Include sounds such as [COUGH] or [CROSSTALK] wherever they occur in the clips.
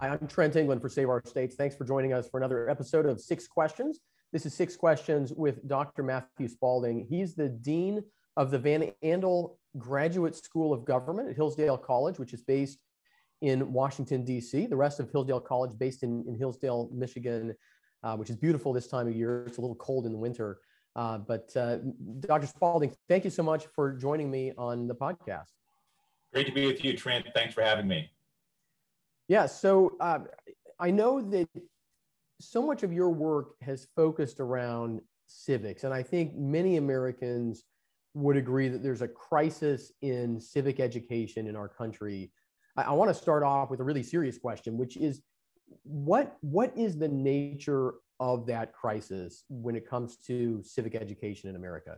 Hi, I'm Trent England for Save Our States. Thanks for joining us for another episode of Six Questions. This is Six Questions with Dr. Matthew Spalding. He's the Dean of the Van Andel Graduate School of Government at Hillsdale College, which is based in Washington, D.C. The rest of Hillsdale College, based in, in Hillsdale, Michigan, uh, which is beautiful this time of year. It's a little cold in the winter. Uh, but uh, Dr. Spalding, thank you so much for joining me on the podcast. Great to be with you, Trent. Thanks for having me. Yeah, so uh, I know that so much of your work has focused around civics, and I think many Americans would agree that there's a crisis in civic education in our country. I, I want to start off with a really serious question, which is what what is the nature of that crisis when it comes to civic education in America?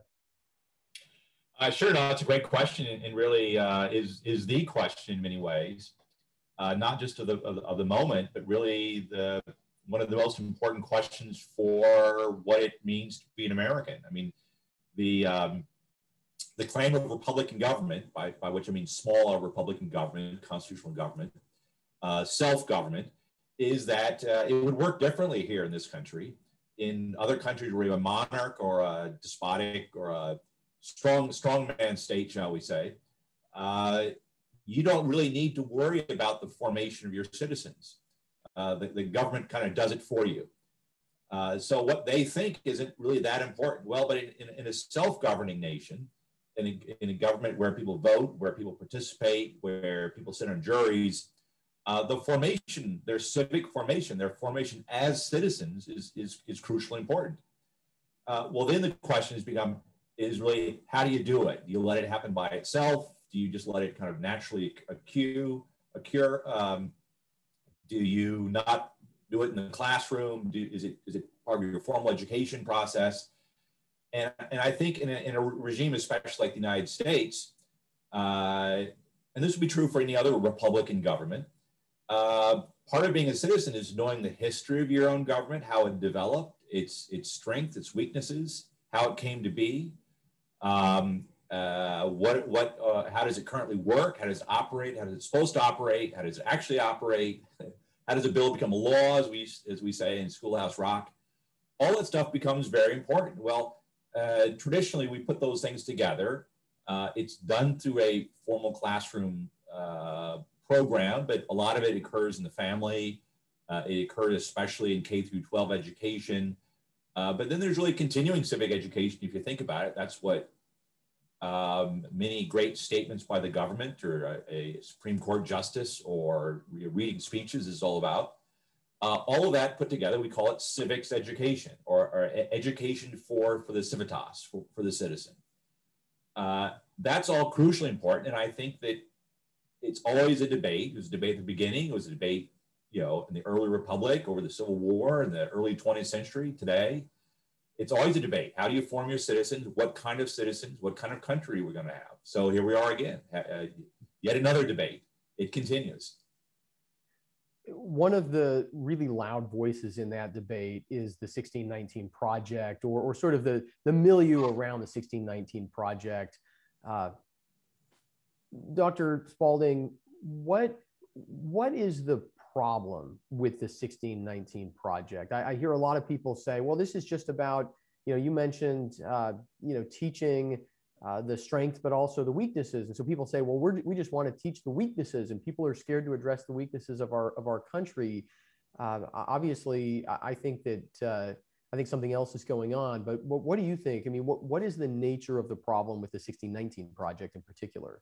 Uh, sure, no, that's a great question, and really uh, is is the question in many ways, uh, not just of the of, of, the moment, but really the one of the most important questions for what it means to be an American. I mean, the um, the claim of Republican government, by, by which I mean small Republican government, constitutional government, uh, self government, is that uh, it would work differently here in this country. In other countries where you have a monarch or a despotic or a strong strongman state, shall we say, uh, you don't really need to worry about the formation of your citizens. Uh, the, the, government kind of does it for you. Uh, so what they think isn't really that important. Well, but in, in, in a self-governing nation, in a, in a government where people vote, where people participate, where people sit on juries, uh, the formation, their civic formation, their formation as citizens is, is, is crucially important. Uh, well, then the question has become, is really, how do you do it? Do you let it happen by itself? Do you just let it kind of naturally accrue, occur? Um, do you not do it in the classroom? Do, is, it, is it part of your formal education process? And, and I think in a, in a regime, especially like the United States, uh, and this would be true for any other Republican government, uh, part of being a citizen is knowing the history of your own government, how it developed, its its strength, its weaknesses, how it came to be, um, uh, what what uh, how does it currently work, how does it operate, how does it supposed to operate, how does it actually operate, [LAUGHS] how does a bill become a law, as we as we say in Schoolhouse Rock. All that stuff becomes very important. Well, uh, traditionally we put those things together. Uh, it's done through a formal classroom uh, program, but a lot of it occurs in the family. Uh, it occurs especially in K through 12 education. But then there's really continuing civic education. If you think about it, that's what um, many great statements by the government or a, a Supreme Court justice or reading speeches is all about. Uh, all of that put together, we call it civics education or, or education for, for the civitas, for, for the citizen. Uh, that's all crucially important. And I think that it's always a debate. It was a debate at the beginning. It was a debate, you know, in the early republic, over the Civil War, in the early 20th century. Today, it's always a debate. How do you form your citizens? What kind of citizens? What kind of country we're going to have? So here we are again, uh, yet another debate. It continues. One of the really loud voices in that debate is the 1619 Project, or, or sort of the, the milieu around the 1619 Project. Uh, Dr. Spalding, what what is the problem with the 1619 project? I, I, hear a lot of people say, well, this is just about, you know, you mentioned, uh, you know, teaching uh, the strengths, but also the weaknesses. And so people say, well, we're, we just want to teach the weaknesses and people are scared to address the weaknesses of our, of our country. Uh, obviously, I think that, uh, I think something else is going on, but what, what do you think? I mean, what, what is the nature of the problem with the 1619 project in particular?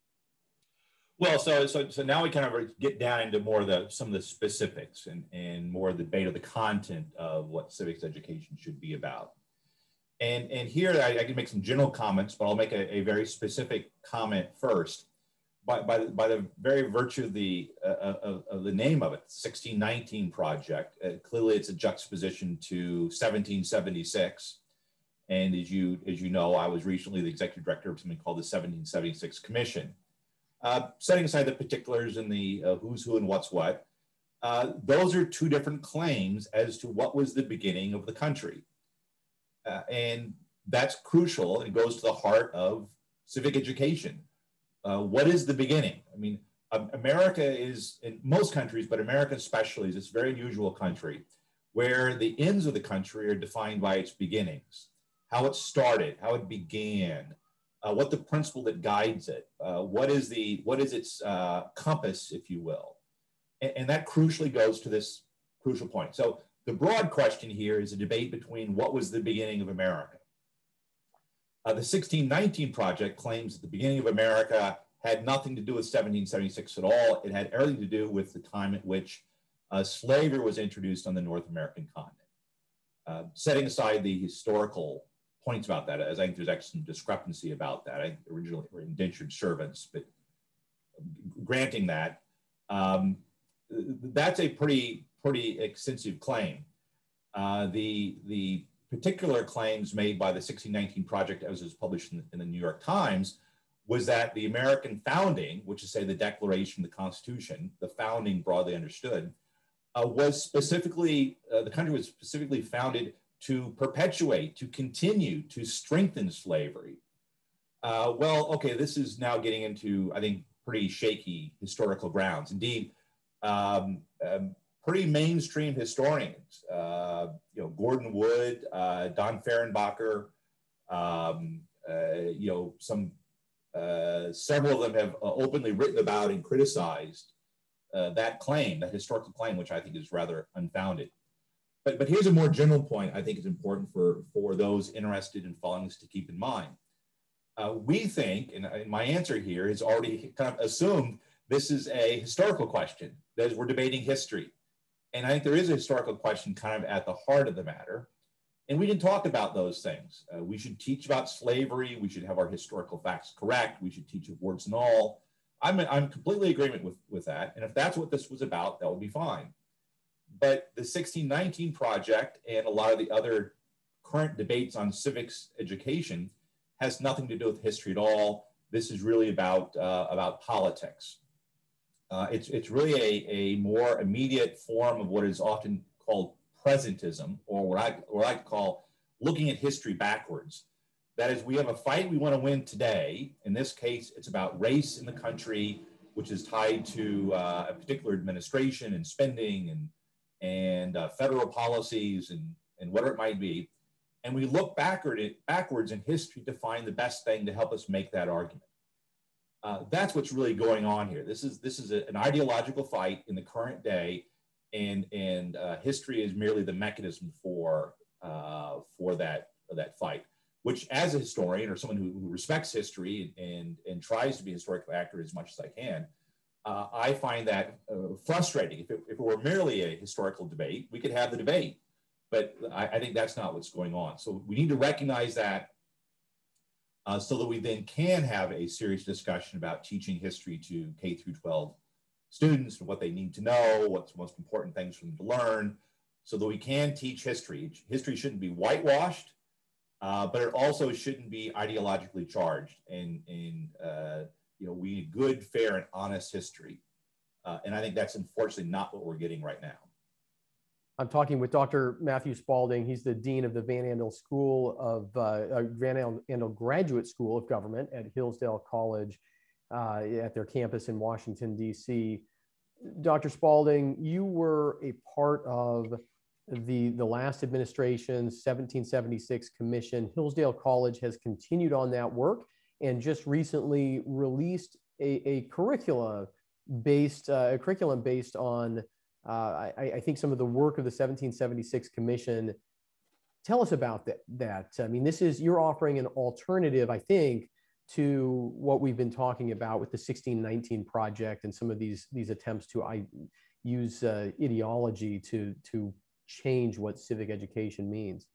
Well, so so so now we kind of get down into more of the some of the specifics and and more of the debate of the content of what civics education should be about. And and here I, I can make some general comments, but I'll make a, a very specific comment first. By, by, by the very virtue of the uh, of, of, the name of it, 1619 project, uh, clearly it's a juxtaposition to 1776. And as you as you know, I was recently the executive director of something called the 1776 Commission uh, setting aside the particulars and the uh, who's who and what's what, uh, those are two different claims as to what was the beginning of the country. Uh, and that's crucial. It goes to the heart of civic education. Uh, what is the beginning? I mean, um, America is, in most countries, but America especially, is this very unusual country where the ends of the country are defined by its beginnings, how it started, how it began, uh, what the principle that guides it, uh, what is the what is its uh, compass, if you will, and, and, that crucially goes to this crucial point. So the broad question here is a debate between what was the beginning of America. Uh, the 1619 project claims that the beginning of America had nothing to do with 1776 at all. It had everything to do with the time at which uh, slavery was introduced on the North American continent. Uh, setting aside the historical points about that, as I think there's actually some discrepancy about that. I originally were indentured servants, but granting that, um, that's a pretty pretty extensive claim. Uh, the the particular claims made by the 1619 project, as it was published in, in the New York Times, was that the American founding, which is say the Declaration, the Constitution, the founding broadly understood, uh, was specifically, uh, the country was specifically founded to perpetuate, to continue, to strengthen slavery. Uh, well, okay, this is now getting into, I think, pretty shaky historical grounds. Indeed, um, um, pretty mainstream historians, uh, you know, Gordon Wood, uh, Don Fehrenbacher, um, uh, you know, some uh, several of them have openly written about and criticized uh, that claim, that historical claim, which I think is rather unfounded. But, but here's a more general point I think is important for, for those interested in following this to keep in mind. Uh, we think, and, and my answer here is already kind of assumed this is a historical question, that we're debating history. And I think there is a historical question kind of at the heart of the matter. And we didn't talk about those things. Uh, we should teach about slavery. We should have our historical facts correct. We should teach it warts and all. I'm, I'm completely agreement with, with that. And if that's what this was about, that would be fine. But the 1619 project and a lot of the other current debates on civics education has nothing to do with history at all. This is really about, uh, about politics. Uh, it's, it's really a, a more immediate form of what is often called presentism, or what I, what I call looking at history backwards. That is, we have a fight we want to win today. In this case, it's about race in the country, which is tied to uh, a particular administration and spending and, and uh, federal policies and, and whatever it might be. And we look backward, backwards in history to find the best thing to help us make that argument. Uh, that's what's really going on here. This is, this is a, an ideological fight in the current day, and, and uh, history is merely the mechanism for, uh, for that, that fight which as a historian or someone who, who respects history and, and, and, tries to be historically accurate as much as I can, uh, I find that uh, frustrating. If it, if it, were merely a historical debate, we could have the debate, but I, I think that's not what's going on. So we need to recognize that uh, so that we then can have a serious discussion about teaching history to K through 12 students, what they need to know, what's the most important things for them to learn, so that we can teach history. History shouldn't be whitewashed uh, but it also shouldn't be ideologically charged. And, and you know, we need good, fair, and honest history. Uh, and I think that's unfortunately not what we're getting right now. I'm talking with Dr. Matthew Spalding. He's the dean of the Van Andel School of uh, uh, Van Andel Graduate School of Government at Hillsdale College uh, at their campus in Washington D.C. Dr. Spalding, you were a part of the, the last administration's 1776 commission. Hillsdale College has continued on that work and just recently released a, a curricula based uh, a curriculum based on uh, I, I, think some of the work of the 1776 commission. Tell us about that. That I mean, this is you're offering an alternative, I think, to what we've been talking about with the 1619 project and some of these these attempts to I use uh, ideology to to change what civic education means?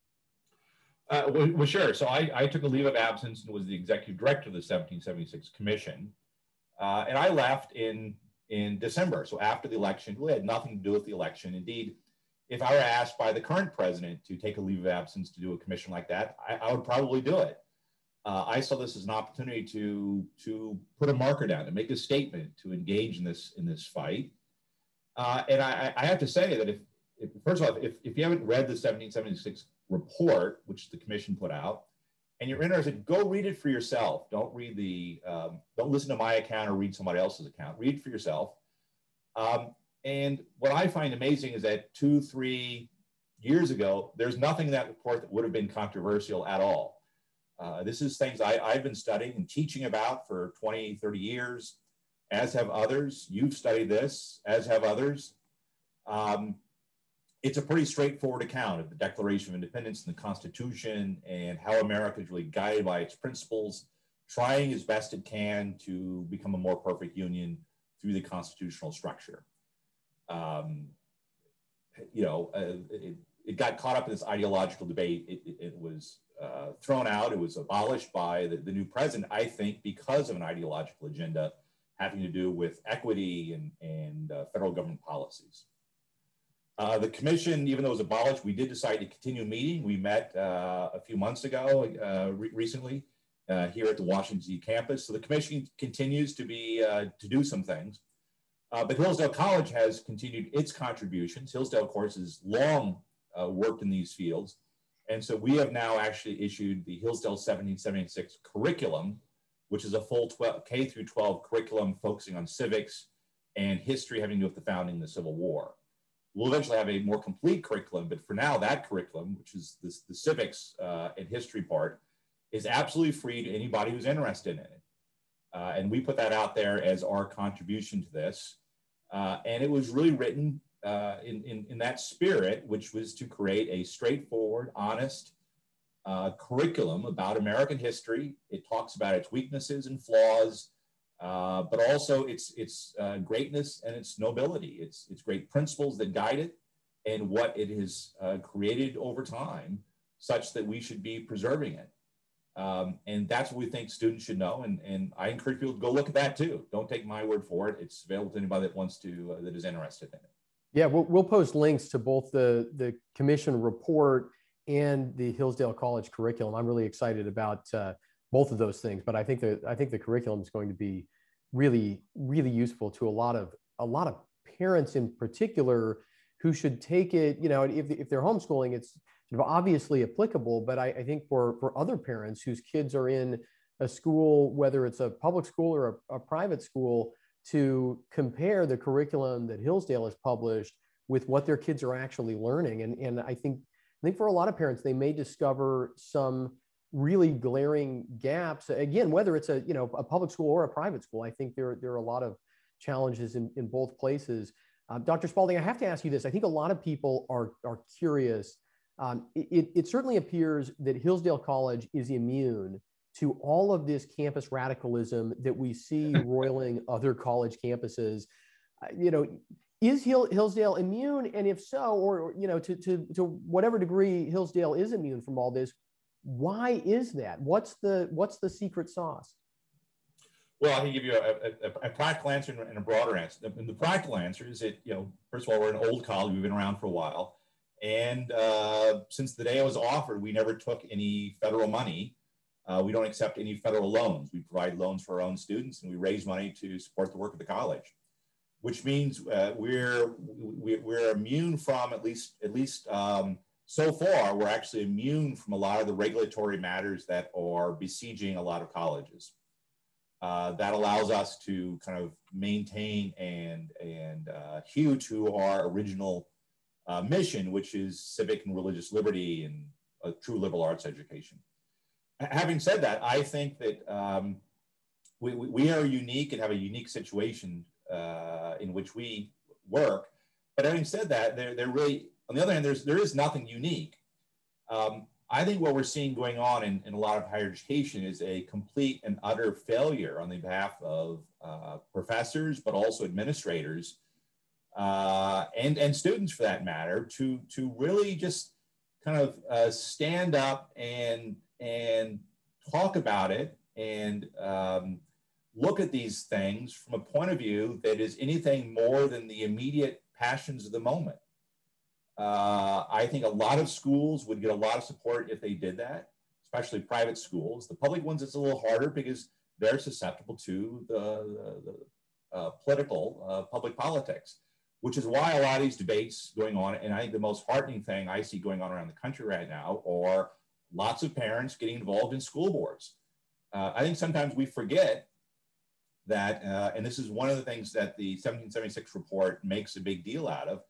Uh, well, sure. So I, I, took a leave of absence and was the executive director of the 1776 Commission. Uh, and I left in, in December. So after the election, really had nothing to do with the election. Indeed, if I were asked by the current president to take a leave of absence to do a commission like that, I, I would probably do it. Uh, I saw this as an opportunity to, to put a marker down, to make a statement, to engage in this, in this fight. Uh, and I, I, have to say that if, if, first of all, if, if you haven't read the 1776 report, which the commission put out, and you're interested, go read it for yourself. Don't read the, um, don't listen to my account or read somebody else's account. Read for yourself. Um, and what I find amazing is that two, three years ago, there's nothing in that report that would have been controversial at all. Uh, this is things I, I've been studying and teaching about for 20, 30 years, as have others. You've studied this, as have others. Um, it's a pretty straightforward account of the Declaration of Independence and the Constitution and how America is really guided by its principles, trying as best it can to become a more perfect union through the constitutional structure. Um, you know, uh, it, it, got caught up in this ideological debate. It, it, it was uh, thrown out. It was abolished by the, the, new president, I think, because of an ideological agenda having to do with equity and, and uh, federal government policies. Uh, the commission, even though it was abolished, we did decide to continue meeting. We met uh, a few months ago, uh, re recently, uh, here at the Washington campus. So the commission continues to be uh, to do some things. but Hillsdale College has continued its contributions. Hillsdale, of course, has long worked in these fields. And so we have now actually issued the Hillsdale 1776 curriculum, which is a full 12, K through 12 curriculum focusing on civics and history having to do with the founding of the Civil War. We'll eventually have a more complete curriculum, but for now, that curriculum, which is this, the civics uh, and history part, is absolutely free to anybody who's interested in it. Uh, and we put that out there as our contribution to this. Uh, and it was really written uh, in, in, in, that spirit, which was to create a straightforward, honest uh, curriculum about American history. It talks about its weaknesses and flaws, uh, but also its its uh, greatness and its nobility. It's its great principles that guide it, and what it has uh, created over time, such that we should be preserving it. Um, and that's what we think students should know. And, and I encourage people to go look at that too. Don't take my word for it. It's available to anybody that wants to, uh, that is interested in it. Yeah, we'll, we'll post links to both the, the commission report and the Hillsdale College curriculum. I'm really excited about uh, both of those things. But I think that I think the curriculum is going to be really really useful to a lot of a lot of parents in particular who should take it. You know, if if they're homeschooling, it's sort of obviously applicable. But I, I think for for other parents whose kids are in a school, whether it's a public school or a, a private school, to compare the curriculum that Hillsdale has published with what their kids are actually learning. And, and I think I think for a lot of parents, they may discover some really glaring gaps. Again whether it's a you know a public school or a private school i think there, there are a lot of challenges in, in both places. Uh, dr spalding i have to ask you this. I think a lot of people are are curious. Um, it, it certainly appears that hillsdale college is immune to all of this campus radicalism that we see [LAUGHS] roiling other college campuses. Uh, you know is Hill, Hillsdale immune? And if so, or, you know, to, to, to whatever degree Hillsdale is immune from all this, why is that? What's the what's the secret sauce? Well, I can give you a, a, a practical answer and a broader answer. The, the, practical answer is that you know, first of all, we're an old college; we've been around for a while, and uh, since the day I was offered, we never took any federal money. Uh, we don't accept any federal loans. We provide loans for our own students, and we raise money to support the work of the college, which means uh, we're we, are we are immune from at least at least. Um, so far, we're actually immune from a lot of the regulatory matters that are besieging a lot of colleges. Uh, that allows us to kind of maintain and, and uh, hew to our original uh, mission, which is civic and religious liberty and a true liberal arts education. Having said that, I think that um, we, we are unique and have a unique situation uh, in which we work. But having said that, there, there really on the other hand, there's, there is nothing unique. Um, I think what we're seeing going on in, in a lot of higher education is a complete and utter failure on the behalf of uh, professors, but also administrators uh, and, and students for that matter, to, to really just kind of uh, stand up and, and talk about it and um, look at these things from a point of view that is anything more than the immediate passions of the moment. Uh, I think a lot of schools would get a lot of support if they did that, especially private schools. The public ones, it's a little harder because they're susceptible to the, the, the uh, political uh, public politics, which is why a lot of these debates going on. And I think the most heartening thing I see going on around the country right now are lots of parents getting involved in school boards. Uh, I think sometimes we forget that, uh, and this is one of the things that the 1776 report makes a big deal out of.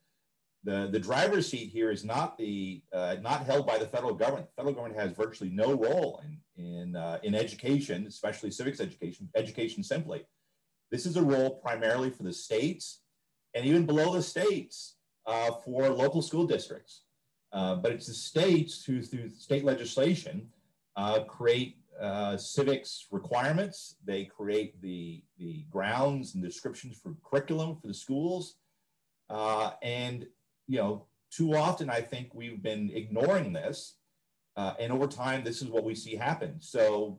The, the driver's seat here is not the uh, not held by the federal government. The federal government has virtually no role in in uh, in education, especially civics education, education simply. This is a role primarily for the states and even below the states uh, for local school districts. Uh, but it's the states who, through state legislation, uh, create uh, civics requirements. They create the, the grounds and descriptions for curriculum for the schools. And, you know, too often I think we've been ignoring this. Uh, and over time, this is what we see happen. So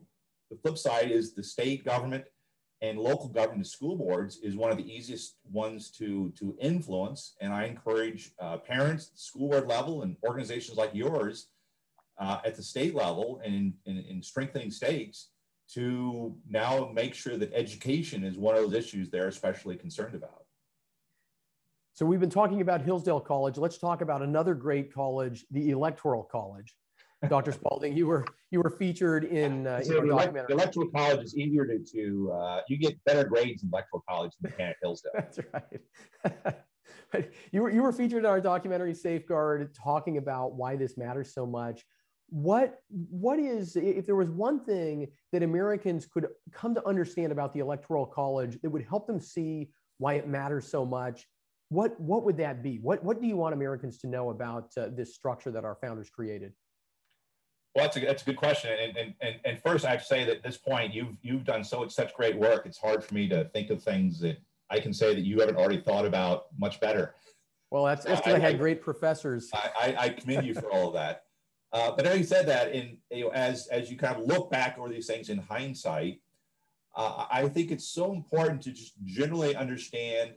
the flip side is the state government and local government school boards is one of the easiest ones to, to influence. And I encourage uh, parents, school board level, and organizations like yours uh, at the state level and in, in, strengthening states to now make sure that education is one of those issues they're especially concerned about. So we've been talking about Hillsdale College. Let's talk about another great college, the Electoral College. Dr. [LAUGHS] Spalding, you were you were featured in, uh, so in the documentary. Electoral college is easier to, to uh, you get better grades in electoral college than you can at Hillsdale. [LAUGHS] That's right. [LAUGHS] you were you were featured in our documentary Safeguard, talking about why this matters so much. What what is if there was one thing that Americans could come to understand about the Electoral College that would help them see why it matters so much? What what would that be? What what do you want Americans to know about uh, this structure that our founders created? Well, that's a, that's a good question. And, and, and, and first, I have to say that at this point, you've, you've done so such great work. It's hard for me to think of things that I can say that you haven't already thought about much better. Well, that's because I, I, had great professors. I, I, commend you for all of that. [LAUGHS] Uh, but having said that, in you know, as as you kind of look back over these things in hindsight, uh, I think it's so important to just generally understand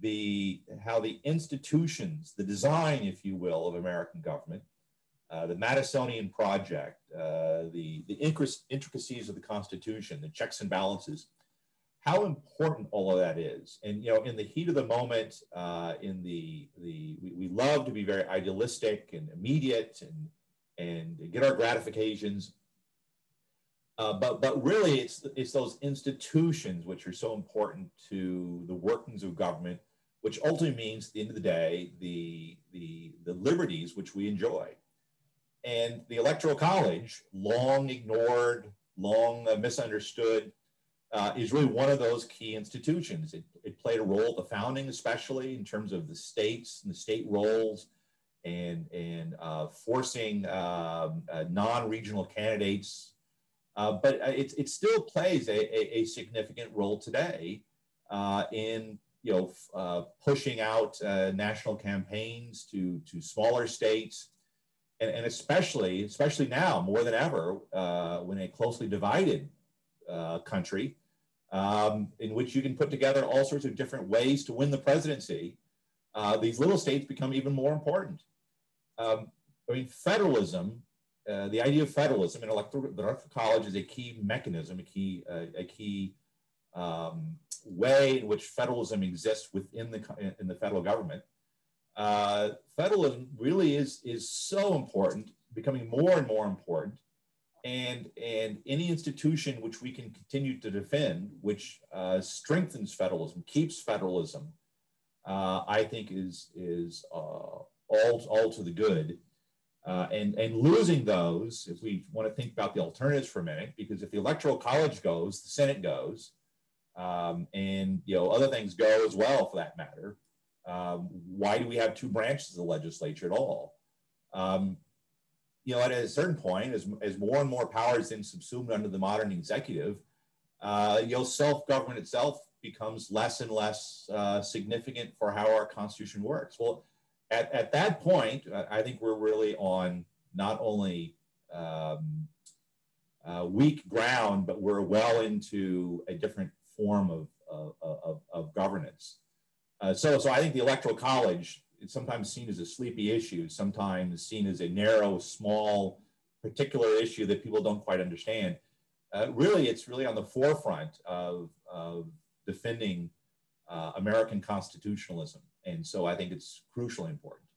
the how the institutions, the design, if you will, of American government uh, the Madisonian Project, uh, the, the intricacies of the Constitution, the checks and balances, how important all of that is. And, you know, in the heat of the moment, uh, in the, the we, we, love to be very idealistic and immediate and, and get our gratifications. Uh, but, but really, it's, it's those institutions which are so important to the workings of government, which ultimately means, at the end of the day, the, the, the liberties which we enjoy. And the Electoral College, long ignored, long uh, misunderstood, uh, is really one of those key institutions. It, it, played a role at the founding, especially in terms of the states and the state roles and, and uh, forcing um, uh, non-regional candidates. Uh, but uh, it, it still plays a, a, a significant role today in you know, pushing out national campaigns to, to smaller states, and, and especially especially now more than ever uh, when a closely divided uh, country um, in which you can put together all sorts of different ways to win the presidency uh, these little states become even more important. Um, i mean federalism uh, the idea of federalism in electoral, electoral college is a key mechanism a key uh, a key um, way in which federalism exists within the in the federal government uh, federalism really is is so important, becoming more and more important, and and any institution which we can continue to defend, which uh, strengthens federalism, keeps federalism, uh, I think is is uh, all all to the good. Uh, and and losing those, if we want to think about the alternatives for a minute, because if the electoral college goes, the Senate goes, um, and you know other things go as well, for that matter. Um, why do we have two branches of the legislature at all? Um, you know, at a certain point, as, as more and more power is then subsumed under the modern executive, uh, you know, self-government itself becomes less and less uh, significant for how our Constitution works. Well, at, at that point, I think we're really on not only um, uh, weak ground, but we're well into a different form of, of, of, of governance. Uh, so, so I think the electoral college is sometimes seen as a sleepy issue, sometimes seen as a narrow, small, particular issue that people don't quite understand. Uh, really, it's really on the forefront of, of defending uh, American constitutionalism. And so I think it's crucially important.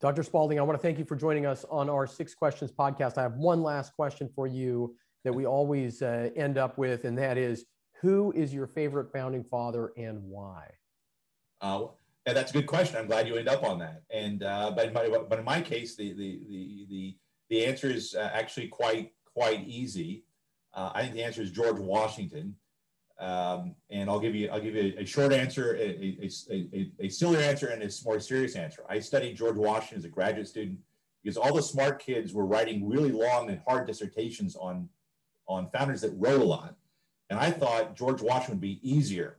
Dr. Spalding, I want to thank you for joining us on our Six Questions podcast. I have one last question for you that we always uh, end up with, and that is who is your favorite founding father and why? Uh, and that's a good question. I'm glad you end up on that. And uh, but, in my, but in my case, the the the the, the answer is uh, actually quite quite easy. Uh, I think the answer is George Washington. Um, and I'll give you I'll give you a, a short answer, a, a, a, a sillier answer, and a more serious answer. I studied George Washington as a graduate student because all the smart kids were writing really long and hard dissertations on on founders that wrote a lot, and I thought George Washington would be easier.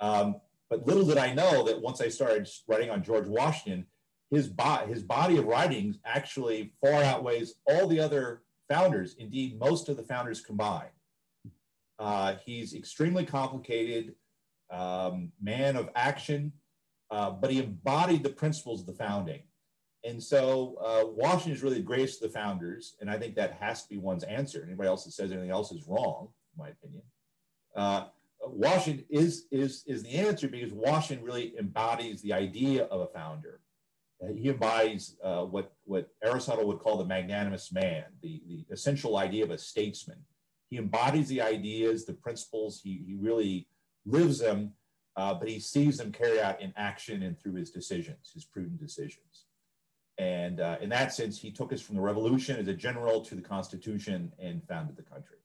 Um, but little did I know that once I started writing on George Washington, his, bo- his body of writings actually far outweighs all the other founders, indeed, most of the founders combined. Uh, he's extremely complicated, um, man of action, uh, but he embodied the principles of the founding. And so uh, Washington is really the greatest of the founders, and I think that has to be one's answer. Anybody else that says anything else is wrong, in my opinion. Uh, Washington is, is, is the answer because Washington really embodies the idea of a founder. Uh, he embodies uh, what, what Aristotle would call the magnanimous man, the, the essential idea of a statesman. He embodies the ideas, the principles, he, he really lives them, uh, but he sees them carried out in action and through his decisions, his prudent decisions. And uh, in that sense, he took us from the revolution as a general to the Constitution and founded the country.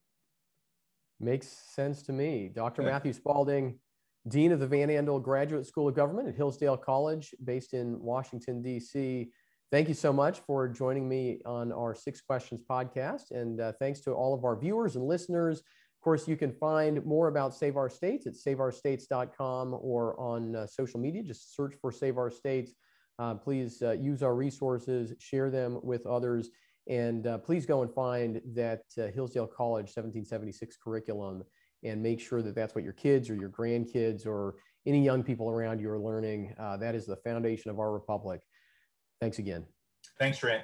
Makes sense to me. Dr. Yeah. Matthew Spalding, Dean of the Van Andel Graduate School of Government at Hillsdale College, based in Washington, D.C. Thank you so much for joining me on our Six Questions podcast. And uh, thanks to all of our viewers and listeners. Of course, you can find more about Save Our States at saveourstates.com or on uh, social media. Just search for Save Our States. Uh, please uh, use our resources, share them with others. And uh, please go and find that uh, Hillsdale College 1776 curriculum and make sure that that's what your kids or your grandkids or any young people around you are learning. Uh, that is the foundation of our republic. Thanks again. Thanks, Trent.